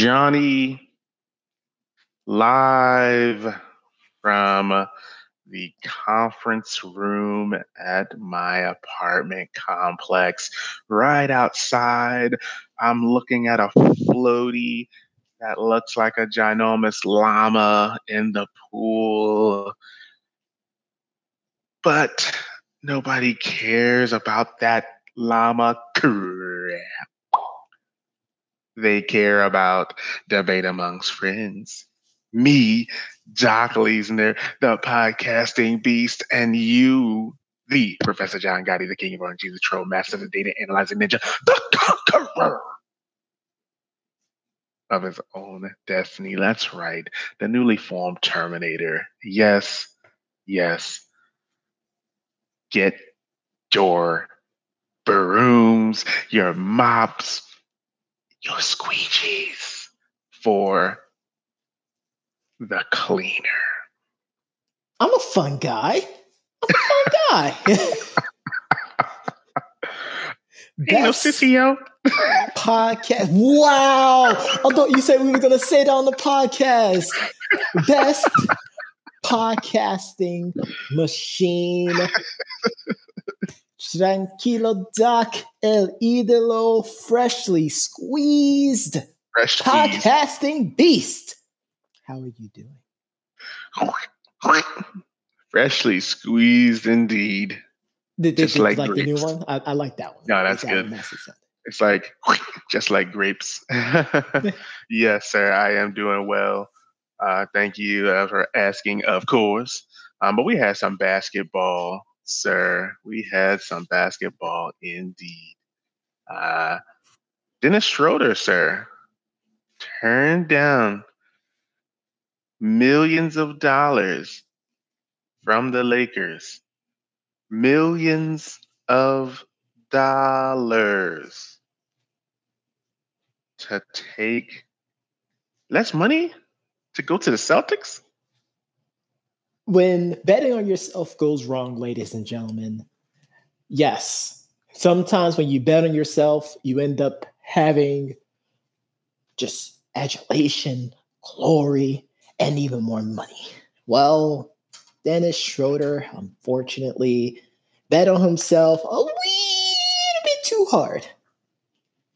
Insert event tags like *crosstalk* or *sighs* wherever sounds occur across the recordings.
Johnny live from the conference room at my apartment complex. Right outside, I'm looking at a floaty that looks like a ginormous llama in the pool. But nobody cares about that llama crap. They care about debate amongst friends. Me, Jock Leesner, the podcasting beast, and you, the Professor John Gotti, the King of Orange, the Troll, Master of the Data Analyzing Ninja, the Conqueror of his own destiny. That's right. The newly formed Terminator. Yes, yes. Get your brooms, your mops, your squeegees for the cleaner. I'm a fun guy. I'm a fun *laughs* guy. Ain't no sissy, yo. podcast. Wow. I thought you said we were going to say that on the podcast. Best podcasting machine. *laughs* Tranquilo Doc El Idolo Freshly Squeezed Fresh Podcasting Beast. How are you doing? Freshly squeezed indeed. Did, did, Just did like like the new one? I, I like that one. No, I like that's that good. It's like just like grapes. *laughs* yes, sir. I am doing well. Uh, thank you uh, for asking, of course. Um, but we had some basketball, sir. We had some basketball indeed. Uh, Dennis Schroeder, sir, turned down millions of dollars from the Lakers. Millions of dollars to take less money to go to the Celtics? When betting on yourself goes wrong, ladies and gentlemen, yes, sometimes when you bet on yourself, you end up having just adulation, glory, and even more money. Well, Dennis Schroeder, unfortunately, bet on himself a little bit too hard.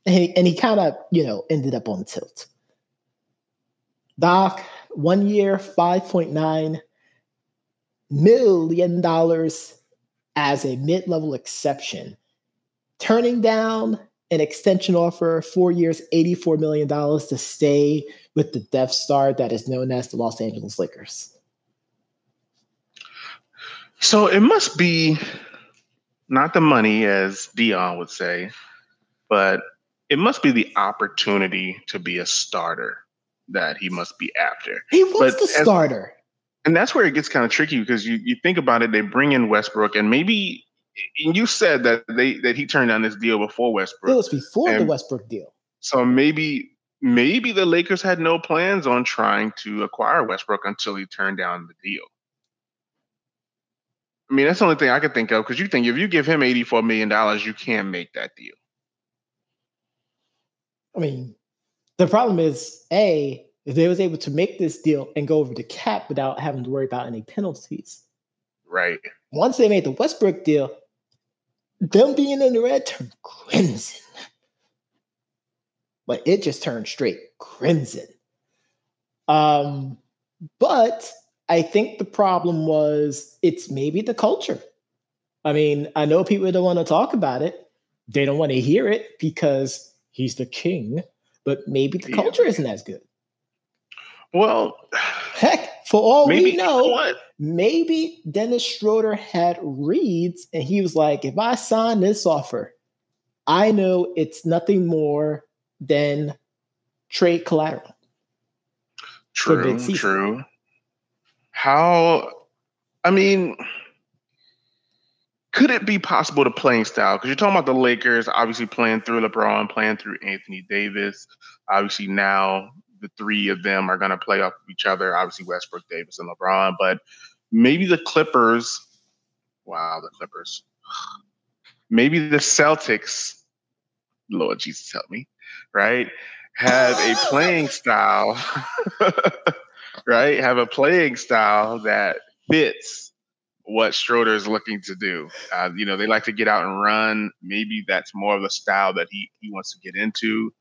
And he, and he kind of, you know, ended up on tilt. Doc, one year, 5.9 million dollars as a mid-level exception, turning down an extension offer, four years, $84 million to stay with the Death Star that is known as the Los Angeles Lakers. So it must be not the money, as Dion would say, but it must be the opportunity to be a starter that he must be after. He was But the starter. And that's where it gets kind of tricky because you, you think about it, they bring in Westbrook, and maybe and you said that they that he turned down this deal before Westbrook. It was before the Westbrook deal. So maybe maybe the Lakers had no plans on trying to acquire Westbrook until he turned down the deal. I mean, that's the only thing I could think of because you think if you give him $84 million, you can make that deal. I mean, the problem is, A, if they was able to make this deal and go over the cap without having to worry about any penalties. Right. Once they made the Westbrook deal, them being in the red turned crimson. But it just turned straight crimson. Um, but I think the problem was it's maybe the culture. I mean, I know people don't want to talk about it. They don't want to hear it because he's the king, but maybe the Yeah. culture isn't as good. Well, Heck, for all maybe we you know, what? maybe Dennis Schroeder had reads and he was like, if I sign this offer, I know it's nothing more than trade collateral. True, true. How? I mean, could it be possible to playing style? Because you're talking about the Lakers, obviously playing through LeBron, playing through Anthony Davis. Obviously now the three of them are going to play off of each other. Obviously Westbrook, Davis, and LeBron. But maybe the Clippers. Wow, the Clippers. Maybe the Celtics. Lord Jesus, help me. Right? have a *laughs* playing style, *laughs* right? Have a playing style that fits what Schroeder is looking to do. Uh, you know, they like to get out and run. Maybe that's more of the style that he he wants to get into.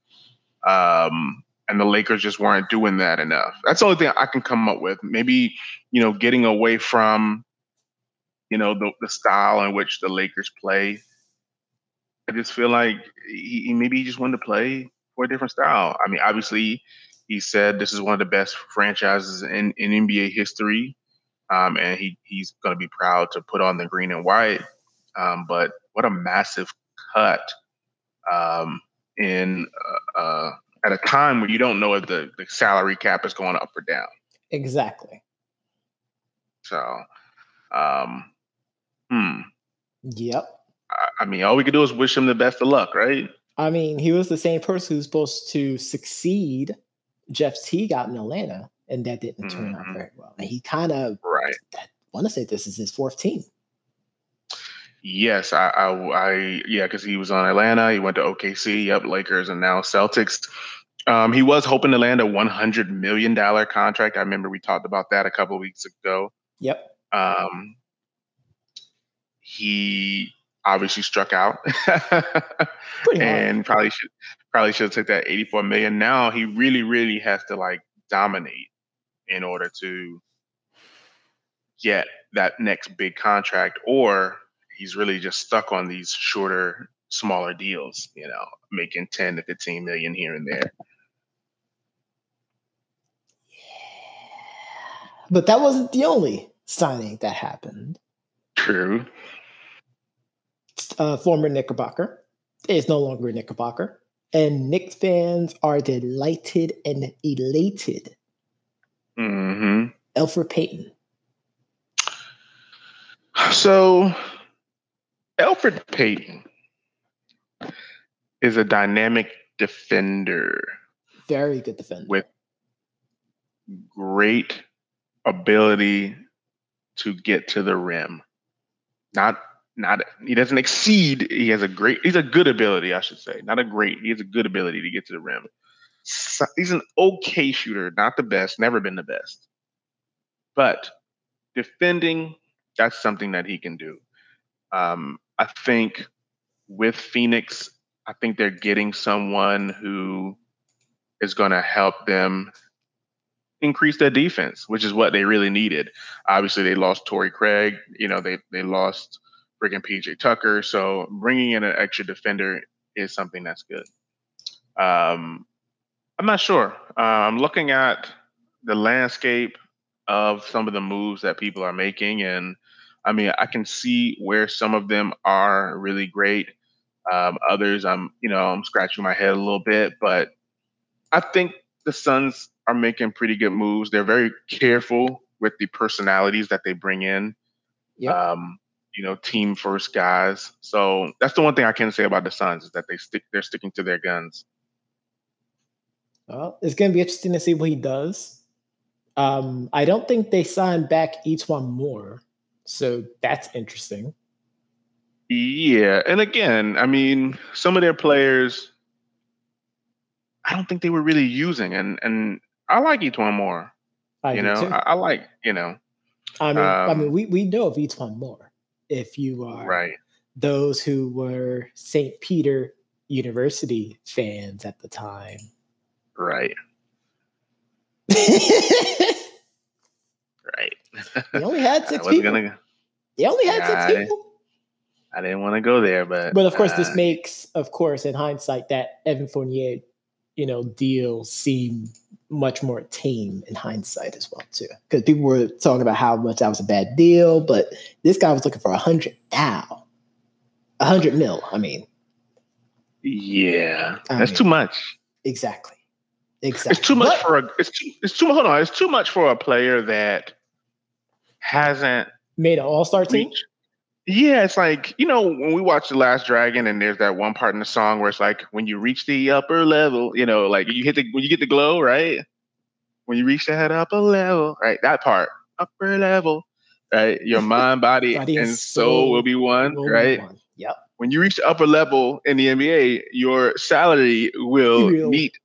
Um, and the Lakers just weren't doing that enough. That's the only thing I can come up with. Maybe you know, getting away from you know the, the style in which the Lakers play. I just feel like he, maybe he just wanted to play for a different style. I mean, obviously, he said this is one of the best franchises in, in NBA history. Um, and he he's going to be proud to put on the green and white. Um, but what a massive cut um, in uh, uh, at a time where you don't know if the, the salary cap is going up or down. Exactly. So, um, hmm. Yep. I, I mean, all we could do is wish him the best of luck, right? I mean, he was the same person who's supposed to succeed Jeff Teague out in Atlanta and that didn't turn mm-hmm. out very well. And he kind of right. I want to say this is his fourth team. Yes, I, I, I yeah, because he was on Atlanta, he went to OKC, yep, Lakers, and now Celtics. Um, he was hoping to land a one hundred million dollar contract. I remember we talked about that a couple weeks ago. Yep. Um, he obviously struck out, *laughs* and probably should probably should have took that eighty four million. Now he really, really has to like dominate in order to get that next big contract, or he's really just stuck on these shorter, smaller deals, you know, making 10 to 15 million here and there. Yeah. But that wasn't the only signing that happened. True. Uh, former Knickerbocker is no longer a Knickerbocker. And Knicks fans are delighted and elated Mm-hmm. Elfrid Payton. So, Elfrid Payton is a dynamic defender. Very good defender. With great ability to get to the rim. Not not he doesn't exceed. He has a great he's a good ability, I should say. Not a great, he has a good ability to get to the rim he's an okay shooter, not the best, never been the best. But defending, that's something that he can do. Um, I think with Phoenix, I think they're getting someone who is going to help them increase their defense, which is what they really needed. Obviously, they lost Torrey Craig. You know, they they lost freaking PJ Tucker. So bringing in an extra defender is something that's good. Um, I'm not sure. Uh, I'm looking at the landscape of some of the moves that people are making, and I mean, I can see where some of them are really great. Um, others, I'm, you know, I'm scratching my head a little bit, but I think the Suns are making pretty good moves. They're very careful with the personalities that they bring in. Yep. Um, you know, team first guys. So that's the one thing I can say about the Suns is that they stick. They're sticking to their guns. Well, it's going to be interesting to see what he does. Um, I don't think they signed back E'Twaun Moore, so that's interesting. Yeah, and again, I mean, some of their players, I don't think they were really using, and and I like E'Twaun Moore. I you know, I, I, like you know. I mean, um, I mean, we we know of E'Twaun Moore. If you are right, those who were St. Peter University fans at the time, Right. *laughs* right. *laughs* They only had six people. Gonna, they only had yeah, six people. I, I didn't want to go there, but but of course, uh, this makes, of course, in hindsight, that Evan Fournier, you know, deal seem much more tame in hindsight as well too. Because people were talking about how much that was a bad deal, but this guy was looking for a hundred now, a hundred mil. I mean, yeah, I that's mean, too much. Exactly. Exactly. It's too much but, for a. It's too. It's too. Hold on. It's too much for a player that hasn't made an All Star team. Yeah, it's like you know when we watch The Last Dragon, and there's that one part in the song where it's like when you reach the upper level, you know, like you hit the when you get the glow, right? When you reach that upper level, right? That part, upper level, right? Your *laughs* mind, body, body and soul, will be one, will right? Be one. Yep. When you reach the upper level in the NBA, your salary will meet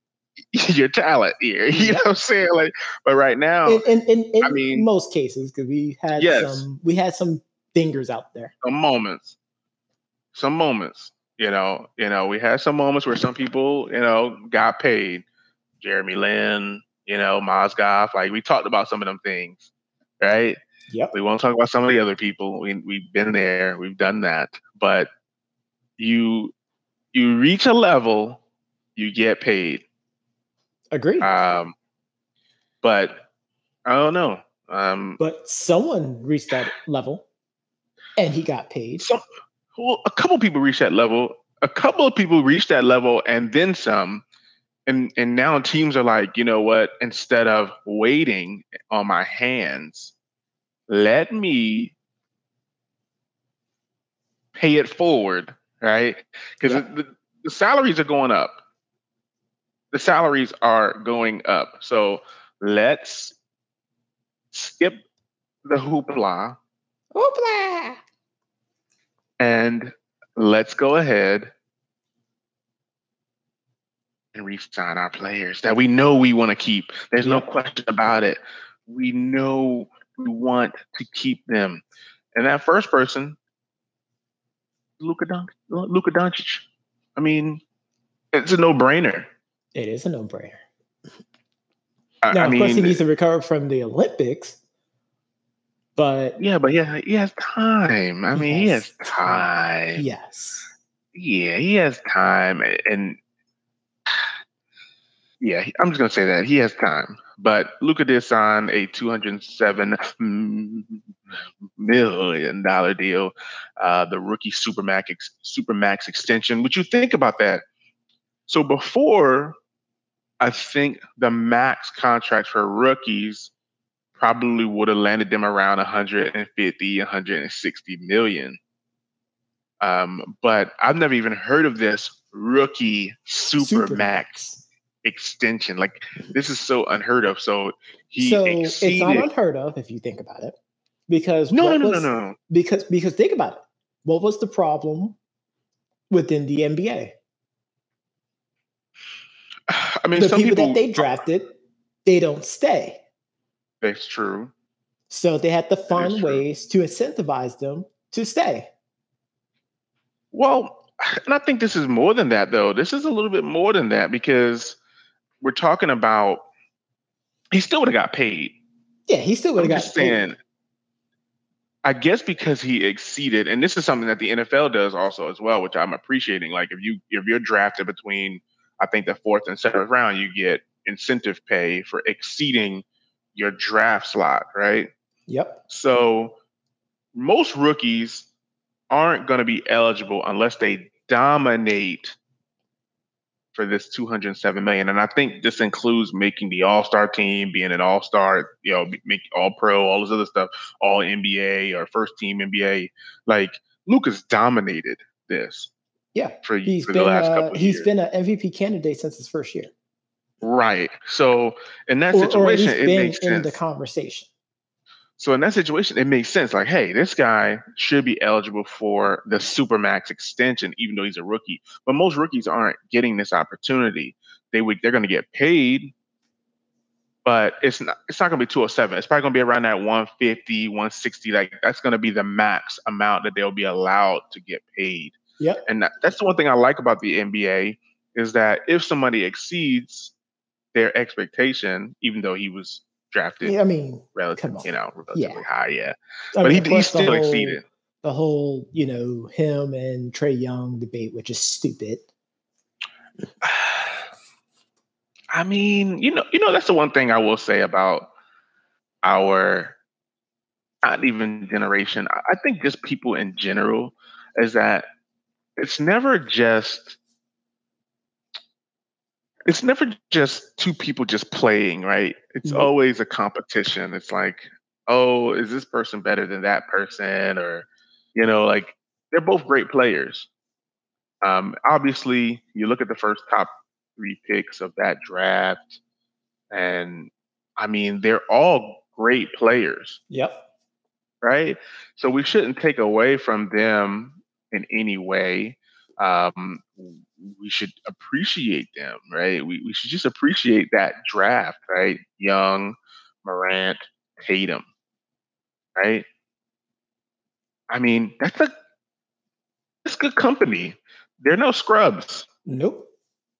*laughs* your talent here. *laughs* You Yep. know what I'm saying? Like, but right now, In, in, in, in I mean- most cases, because we had Yes. some we had some fingers out there. some moments, some moments. You know, you know, we had some moments where some people, you know, got paid. Jeremy Lin, you know, Mozgov. Like we talked about some of them things, right? Yep. We won't talk about some of the other people. We we've been there, we've done that. But you you reach a level, you get paid. Agreed. Um, but I don't know. Um, but someone reached that level and he got paid. some well, a couple people reached that level. A couple of people reached that level and then some. And and now teams are like, you know what? Instead of waiting on my hands, let me pay it forward, right? Because Yeah. the, the salaries are going up. The salaries are going up. So let's skip the hoopla Hoopla! and let's go ahead and re-sign our players that we know we want to keep. There's no question about it. We know we want to keep them. And that first person, Luka Don- Luka Doncic. I mean, it's a no-brainer. It is a no-brainer. I, Now, I of course, he needs to recover from the Olympics, but yeah, but yeah, he has time. I mean, he has has time. yes, Yeah, he has time, and yeah, I'm just gonna say that he has time. But Luka did sign a 207 million dollar deal, uh, the rookie supermax ex- supermax extension. Would you think about that? So before, I think the max contracts for rookies probably would have landed them around 150, 160 million. Um, but I've never even heard of this rookie super, max extension. Like this is so unheard of. So he so it's not unheard of if you think about it, because no, no, what no, no, no. because because think about it. What was the problem within the NBA? I mean, the some people, people. that they drafted, they don't stay. That's true. So they had to find ways to incentivize them to stay. Well, and I think this is more than that, though. This is a little bit more than that because we're talking about he still would have got paid. Yeah, he still would have got paid. I guess because he exceeded, and this is something that the NFL does also as well, which I'm appreciating. Like if you if you're drafted between, I think the fourth and seventh round, you get incentive pay for exceeding your draft slot, right? Yep. So most rookies aren't going to be eligible unless they dominate for this 207 million. And I think this includes making the all-star team, being an all-star, you know, make all pro, all this other stuff, all NBA or first team NBA. Like Luka's dominated this Yeah. for, He's for been last uh, of he's years. been an MVP candidate since his first year. right. So in that Or, or situation, least it been makes in sense. the conversation. So in that situation, it makes sense. Like, hey, this guy should be eligible for the supermax extension, even though he's a rookie. But most rookies aren't getting this opportunity. They would they're going to get paid, but it's not it's not going to be 207. It's probably going to be around that 150, 160. Like that's going to be the max amount that they'll be allowed to get paid. Yep. And that, that's the one thing I like about the NBA is that if somebody exceeds their expectation, even though he was drafted Yeah, I mean, relative, Come on. you know, relatively high, yeah. I But mean, he, he still whole- exceeded. The whole, you know, him and Trae Young debate, which is stupid. *sighs* I mean, you know, you know, that's the one thing I will say about our not even generation. I think just people in general is that it's never just it's never just two people just playing, right? It's Nope. always a competition. It's like, oh, is this person better than that person? Or, you know, like they're both great players. Um, obviously, you look at the first top three picks of that draft, and I mean, they're all great players, Yep. right? So we shouldn't take away from them in any way. um, we should appreciate them, right? We, we should just appreciate that draft, right? Young, Morant, Tatum, right? I mean, that's a that's good company. They're no scrubs. Nope.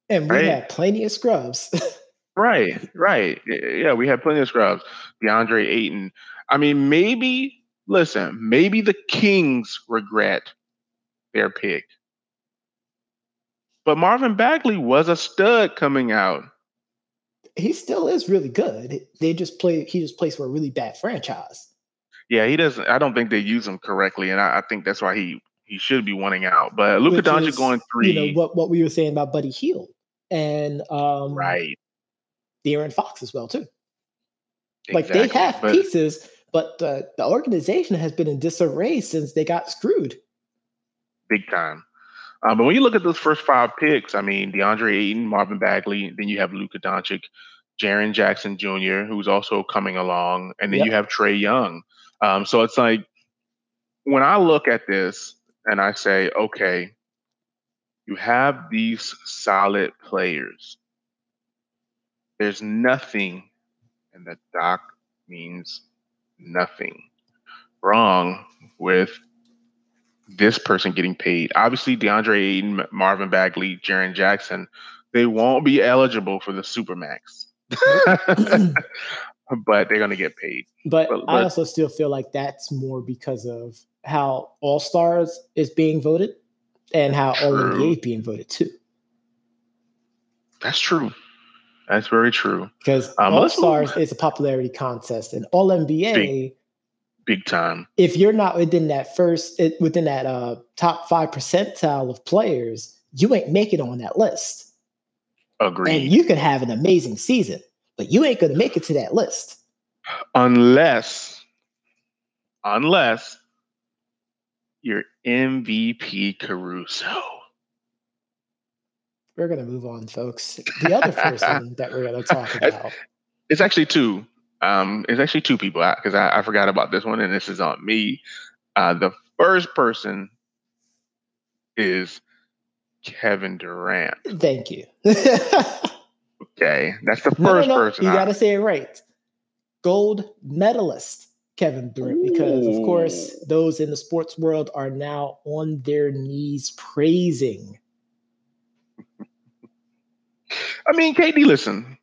And we right? had plenty of scrubs. *laughs* right, right. Yeah, we had plenty of scrubs. DeAndre Ayton. I mean, maybe listen, maybe the Kings regret their pick. But Marvin Bagley was a stud coming out. He still is really good. They just play he just plays for a really bad franchise. Yeah, he doesn't I don't think they use him correctly, and I, I think that's why he he should be wanting out. But Luka Doncic going three. You know what what we were saying about Buddy Hield and um right. De'Aaron Fox as well too. Exactly. Like they have but, pieces, but uh, the organization has been in disarray since they got screwed. Big time. Um, but when you look at those first five picks, I mean, DeAndre Ayton, Marvin Bagley, then you have Luka Doncic, Jaren Jackson Jr., who's also coming along, and then yep. you have Trae Young. Um, so it's like when I look at this and I say, okay, you have these solid players. There's nothing, and the doc means nothing wrong with this person getting paid. Obviously, DeAndre Ayton, Marvin Bagley, Jaren Jackson, they won't be eligible for the Supermax. *laughs* but they're going to get paid. But, but, but, I also still feel like that's more because of how All Stars is being voted and how All NBA is being voted too. That's true. That's very true. Because um, All Stars is a popularity contest, and All NBA, big, time. If you're not within that first, within that uh, top five percentile of players, you ain't making on that list. Agreed. And you can have an amazing season, but you ain't going to make it to that list unless, unless you're MVP Caruso we're going to move on, folks. The other person *laughs* that we're going to talk about. It's actually two. Um, it's actually two people out because I, I, I, forgot about this one, and this is on me. Uh, the first person is Kevin Durant. Thank you. *laughs* okay, that's the first no, no, no. person. You got to say it right. Gold medalist Kevin Durant, because of course those in the sports world are now on their knees praising *laughs* I mean, KD, listen,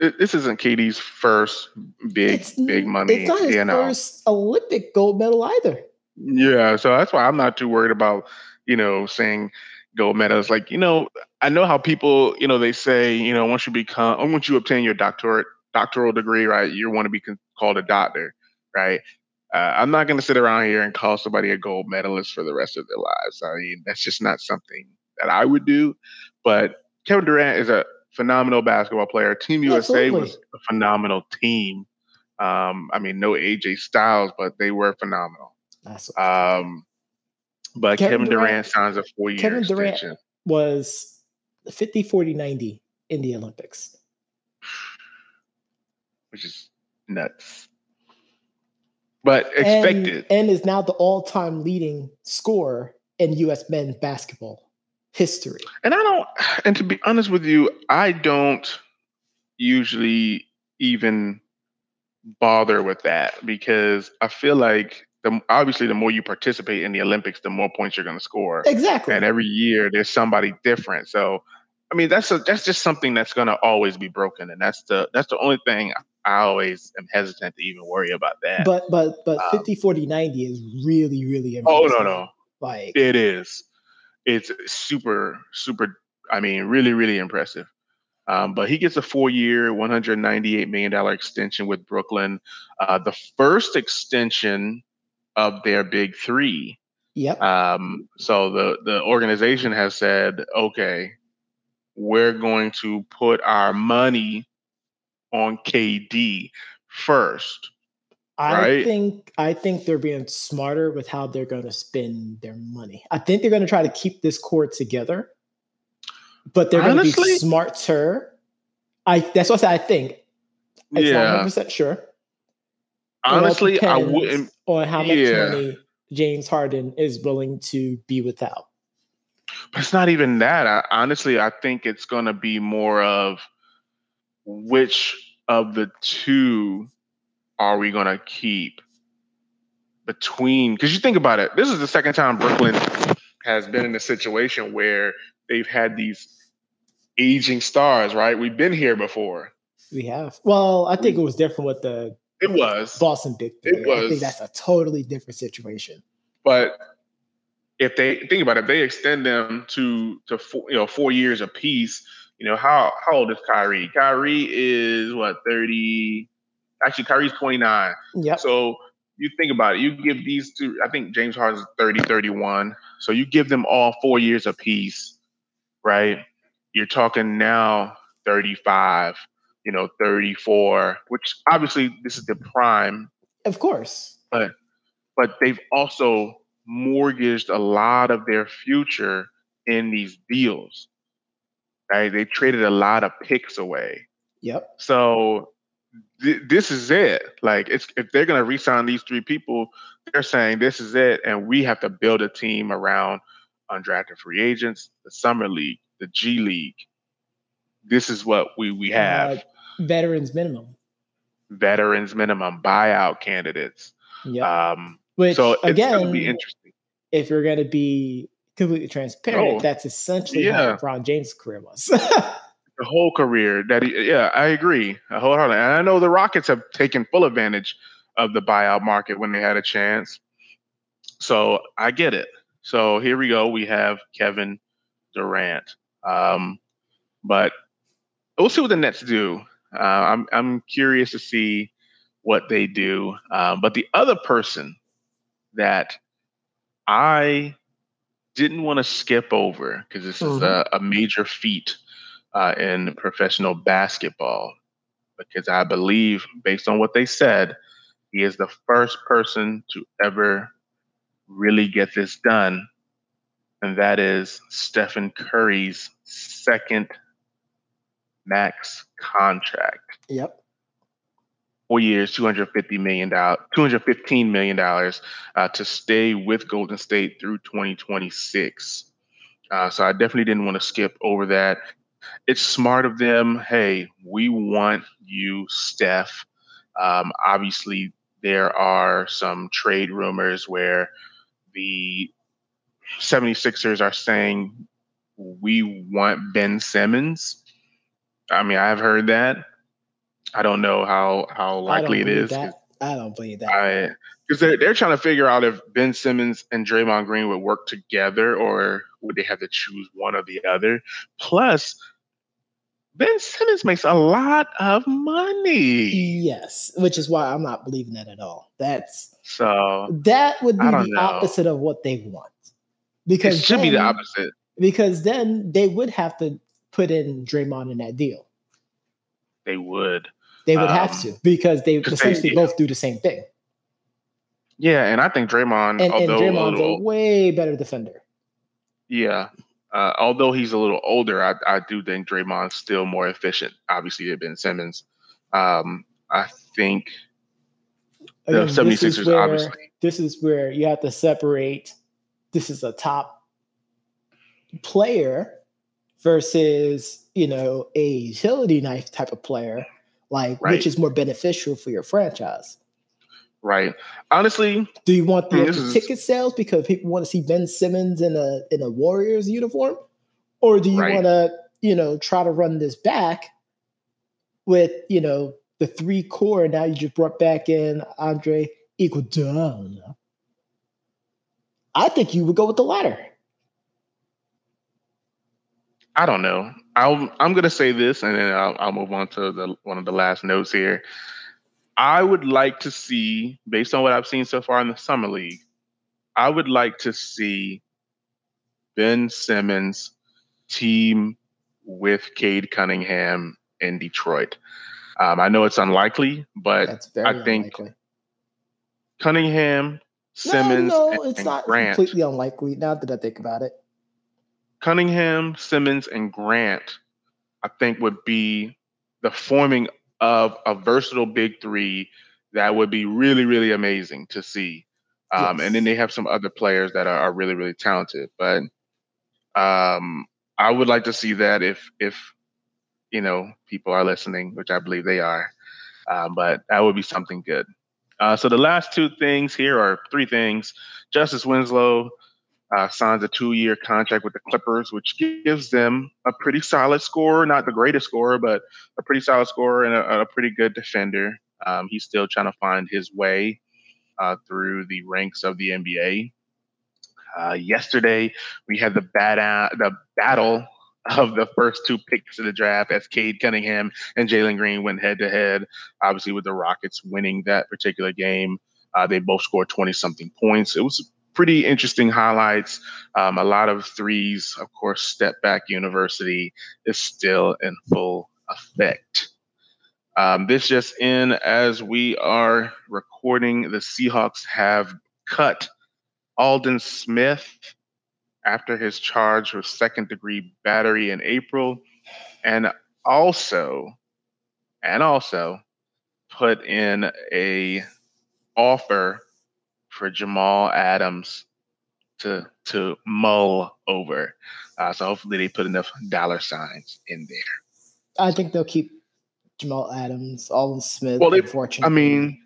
this isn't KD's first big, it's, big money. It's not his you know. first Olympic gold medal either. Yeah, so that's why I'm not too worried about, you know, saying gold medals. Like, you know, I know how people, you know, they say, you know, once you become, once you obtain your doctorate, doctoral degree, right, you want to be called a doctor, right? Uh, I'm not going to sit around here and call somebody a gold medalist for the rest of their lives. I mean, that's just not something that I would do. But Kevin Durant is a phenomenal basketball player. Team USA Absolutely. was a phenomenal team. Um, I mean, no AJ Styles, but they were phenomenal. Um, but Kevin, Kevin Durant, Durant, signs a four year Kevin extension. Durant was 50, 40, 90 in the Olympics. Which is nuts. But expected. And, and is now the all time leading scorer in U.S. men's basketball history. And I don't, and to be honest with you, I don't usually even bother with that because I feel like the obviously the more you participate in the Olympics, the more points you're going to score. Exactly. And every year there's somebody different. So I mean that's a, that's just something that's going to always be broken, and that's the that's the only thing I always am hesitant to even worry about that. But but but um, 50 40 90 is really really impressive. Oh no no. Like it is it's super, super. I mean, really, really impressive. Um, but he gets a four-year, $198 million extension with Brooklyn. Uh, the first extension of their big three. Yep. Um, so the the organization has said, okay, we're going to put our money on KD first. I think I think they're being smarter with how they're going to spend their money. I think they're going to try to keep this core together, but they're going to be smarter. I that's what I think. It's yeah. not 100 percent sure. Honestly, I wouldn't on how much yeah. money James Harden is willing to be without. But it's not even that. I, honestly, I think it's going to be more of which of the two are we going to keep between? Because you think about it, this is the second time Brooklyn has been in a situation where they've had these aging stars, right? We've been here before. We have. Well, I think it was different with the it was Boston Big Three. It was. I think that's a totally different situation. But if they think about it, if they extend them to to four, you know four years apiece, you know how how old is Kyrie? Kyrie is what thirty? Actually, Kyrie's twenty nine. Yeah. So you think about it. You give these two. I think James Harden's 30, 31. So you give them all four years apiece, right? You're talking now thirty five you know, 34, which obviously this is the prime. Of course. But but they've also mortgaged a lot of their future in these deals. Right? They traded a lot of picks away. Yep. So th- this is it. Like it's if they're going to resign these three people, they're saying this is it and we have to build a team around undrafted free agents, the summer league, the G League, this is what we we have. Uh, veterans minimum. Veterans minimum buyout candidates. Yeah. Um, Which so again, be interesting. If you're going to be completely transparent, oh, that's essentially yeah. how LeBron James' career was. *laughs* the whole career that he, yeah, I agree wholeheartedly. And I know the Rockets have taken full advantage of the buyout market when they had a chance. So I get it. So here we go. We have Kevin Durant. Um, but we'll see what the Nets do. Uh, I'm I'm curious to see what they do. Um, but the other person that I didn't want to skip over because this mm-hmm. is a, a, major feat uh, in professional basketball, because I believe, based on what they said, he is the first person to ever really get this done, and that is Stephen Curry's second max contract. Yep. Four years, two hundred fifty million dollars, two hundred fifteen million dollars uh, to stay with Golden State through twenty twenty six. Uh, so I definitely didn't want to skip over that. It's smart of them. Hey, we want you, Steph. Um, obviously, there are some trade rumors where the 76ers are saying we want Ben Simmons. I mean, I've heard that. I don't know how how likely it is. I don't believe that. Because they're they're trying to figure out if Ben Simmons and Draymond Green would work together or would they have to choose one or the other. Plus, Ben Simmons makes a lot of money. Yes, which is why I'm not believing that at all. That's so that would be the know. opposite of what they want. Because it should then, be the opposite. Because then they would have to put in Draymond in that deal. They would. They would um, have to because they essentially they, both do the same thing. Yeah, and I think Draymond, and, although and Draymond's a, little, a, way better defender. Yeah, uh, although he's a little older, I, I do think Draymond's still more efficient. Obviously, than Ben Simmons. Um, I think the Again, 76ers where, obviously. This is where you have to separate. This is a top player versus you know a utility knife type of player like right. which is more beneficial for your franchise right honestly do you want the ticket sales because people want to see ben simmons in a in a warriors uniform or do you right. want to you know try to run this back with you know the three core now you just brought back in andre Iguodala. I think you would go with the latter. I don't know. I'll, I'm going to say this, and then I'll, I'll move on to the one of the last notes here. I would like to see, based on what I've seen so far in the summer league, I would like to see Ben Simmons team with Cade Cunningham in Detroit. Um, I know it's unlikely, but I think unlikely. Cunningham, Simmons, no, no, it's and not Grant. completely unlikely. Now that I think about it, Cunningham, Simmons, and Grant, I think would be the forming of a versatile big three that would be really, really amazing to see. Um, yes. And then they have some other players that are, are, really, really talented. But Um, I would like to see that if if you know people are listening, which I believe they are. Um, but that would be something good. Uh, so the last two things here are three things. Justice Winslow uh, signs a two-year contract with the Clippers, which gives them a pretty solid scorer, not the greatest scorer, but a pretty solid scorer and a, a pretty good defender. Um, he's still trying to find his way uh, through the ranks of the NBA. Uh, yesterday, we had the, bad, the battle of the first two picks of the draft as Cade Cunningham and Jalen Green went head to head. Obviously, with the Rockets winning that particular game, uh, they both scored 20 something points. It was pretty interesting highlights. Um, a lot of threes. Of course, Step Back University is still in full effect. Um, this just in as we are recording, the Seahawks have cut Aldon Smith after his charge with second degree battery in April, and also, and also put in a offer for Jamal Adams to to mull over. Uh, so hopefully they put enough dollar signs in there. I think they'll keep Jamal Adams, Aldon Smith. Well, they, I mean,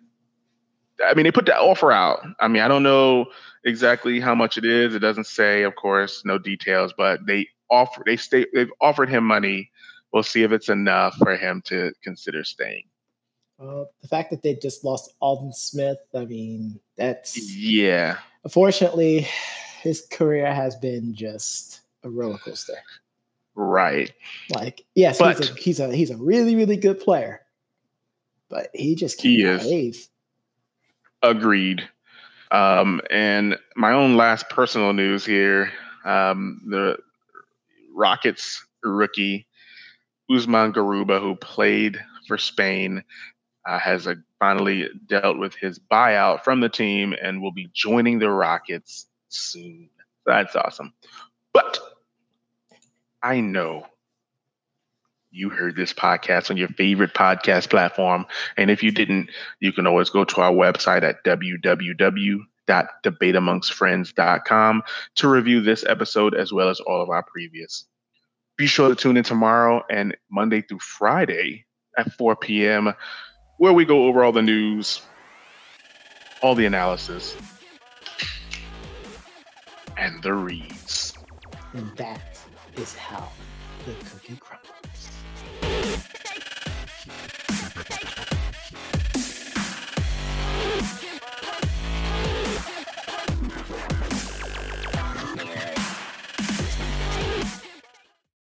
I mean, they put that offer out. I mean, I don't know exactly how much it is. It doesn't say, of course, no details, but they offer they stay they've offered him money. We'll see if it's enough for him to consider staying. Uh, the fact that they just lost Aldon Smith, I mean, that's yeah. Unfortunately, his career has been just a roller coaster. Right. Like, yes, but, he's a he's a he's a really really good player, but he just can't he behave. Agreed. Um, and my own last personal news here: um, the Rockets rookie Usman Garuba, who played for Spain, uh, has uh, finally dealt with his buyout from the team and will be joining the Rockets soon. That's awesome. But I know you heard this podcast on your favorite podcast platform. And if you didn't, you can always go to our website at www.debateamongstfriends.com to review this episode as well as all of our previous. Be sure to tune in tomorrow and Monday through Friday at 4 p.m where we go over all the news, all the analysis, and the reads. And that is how the cookie crumbles.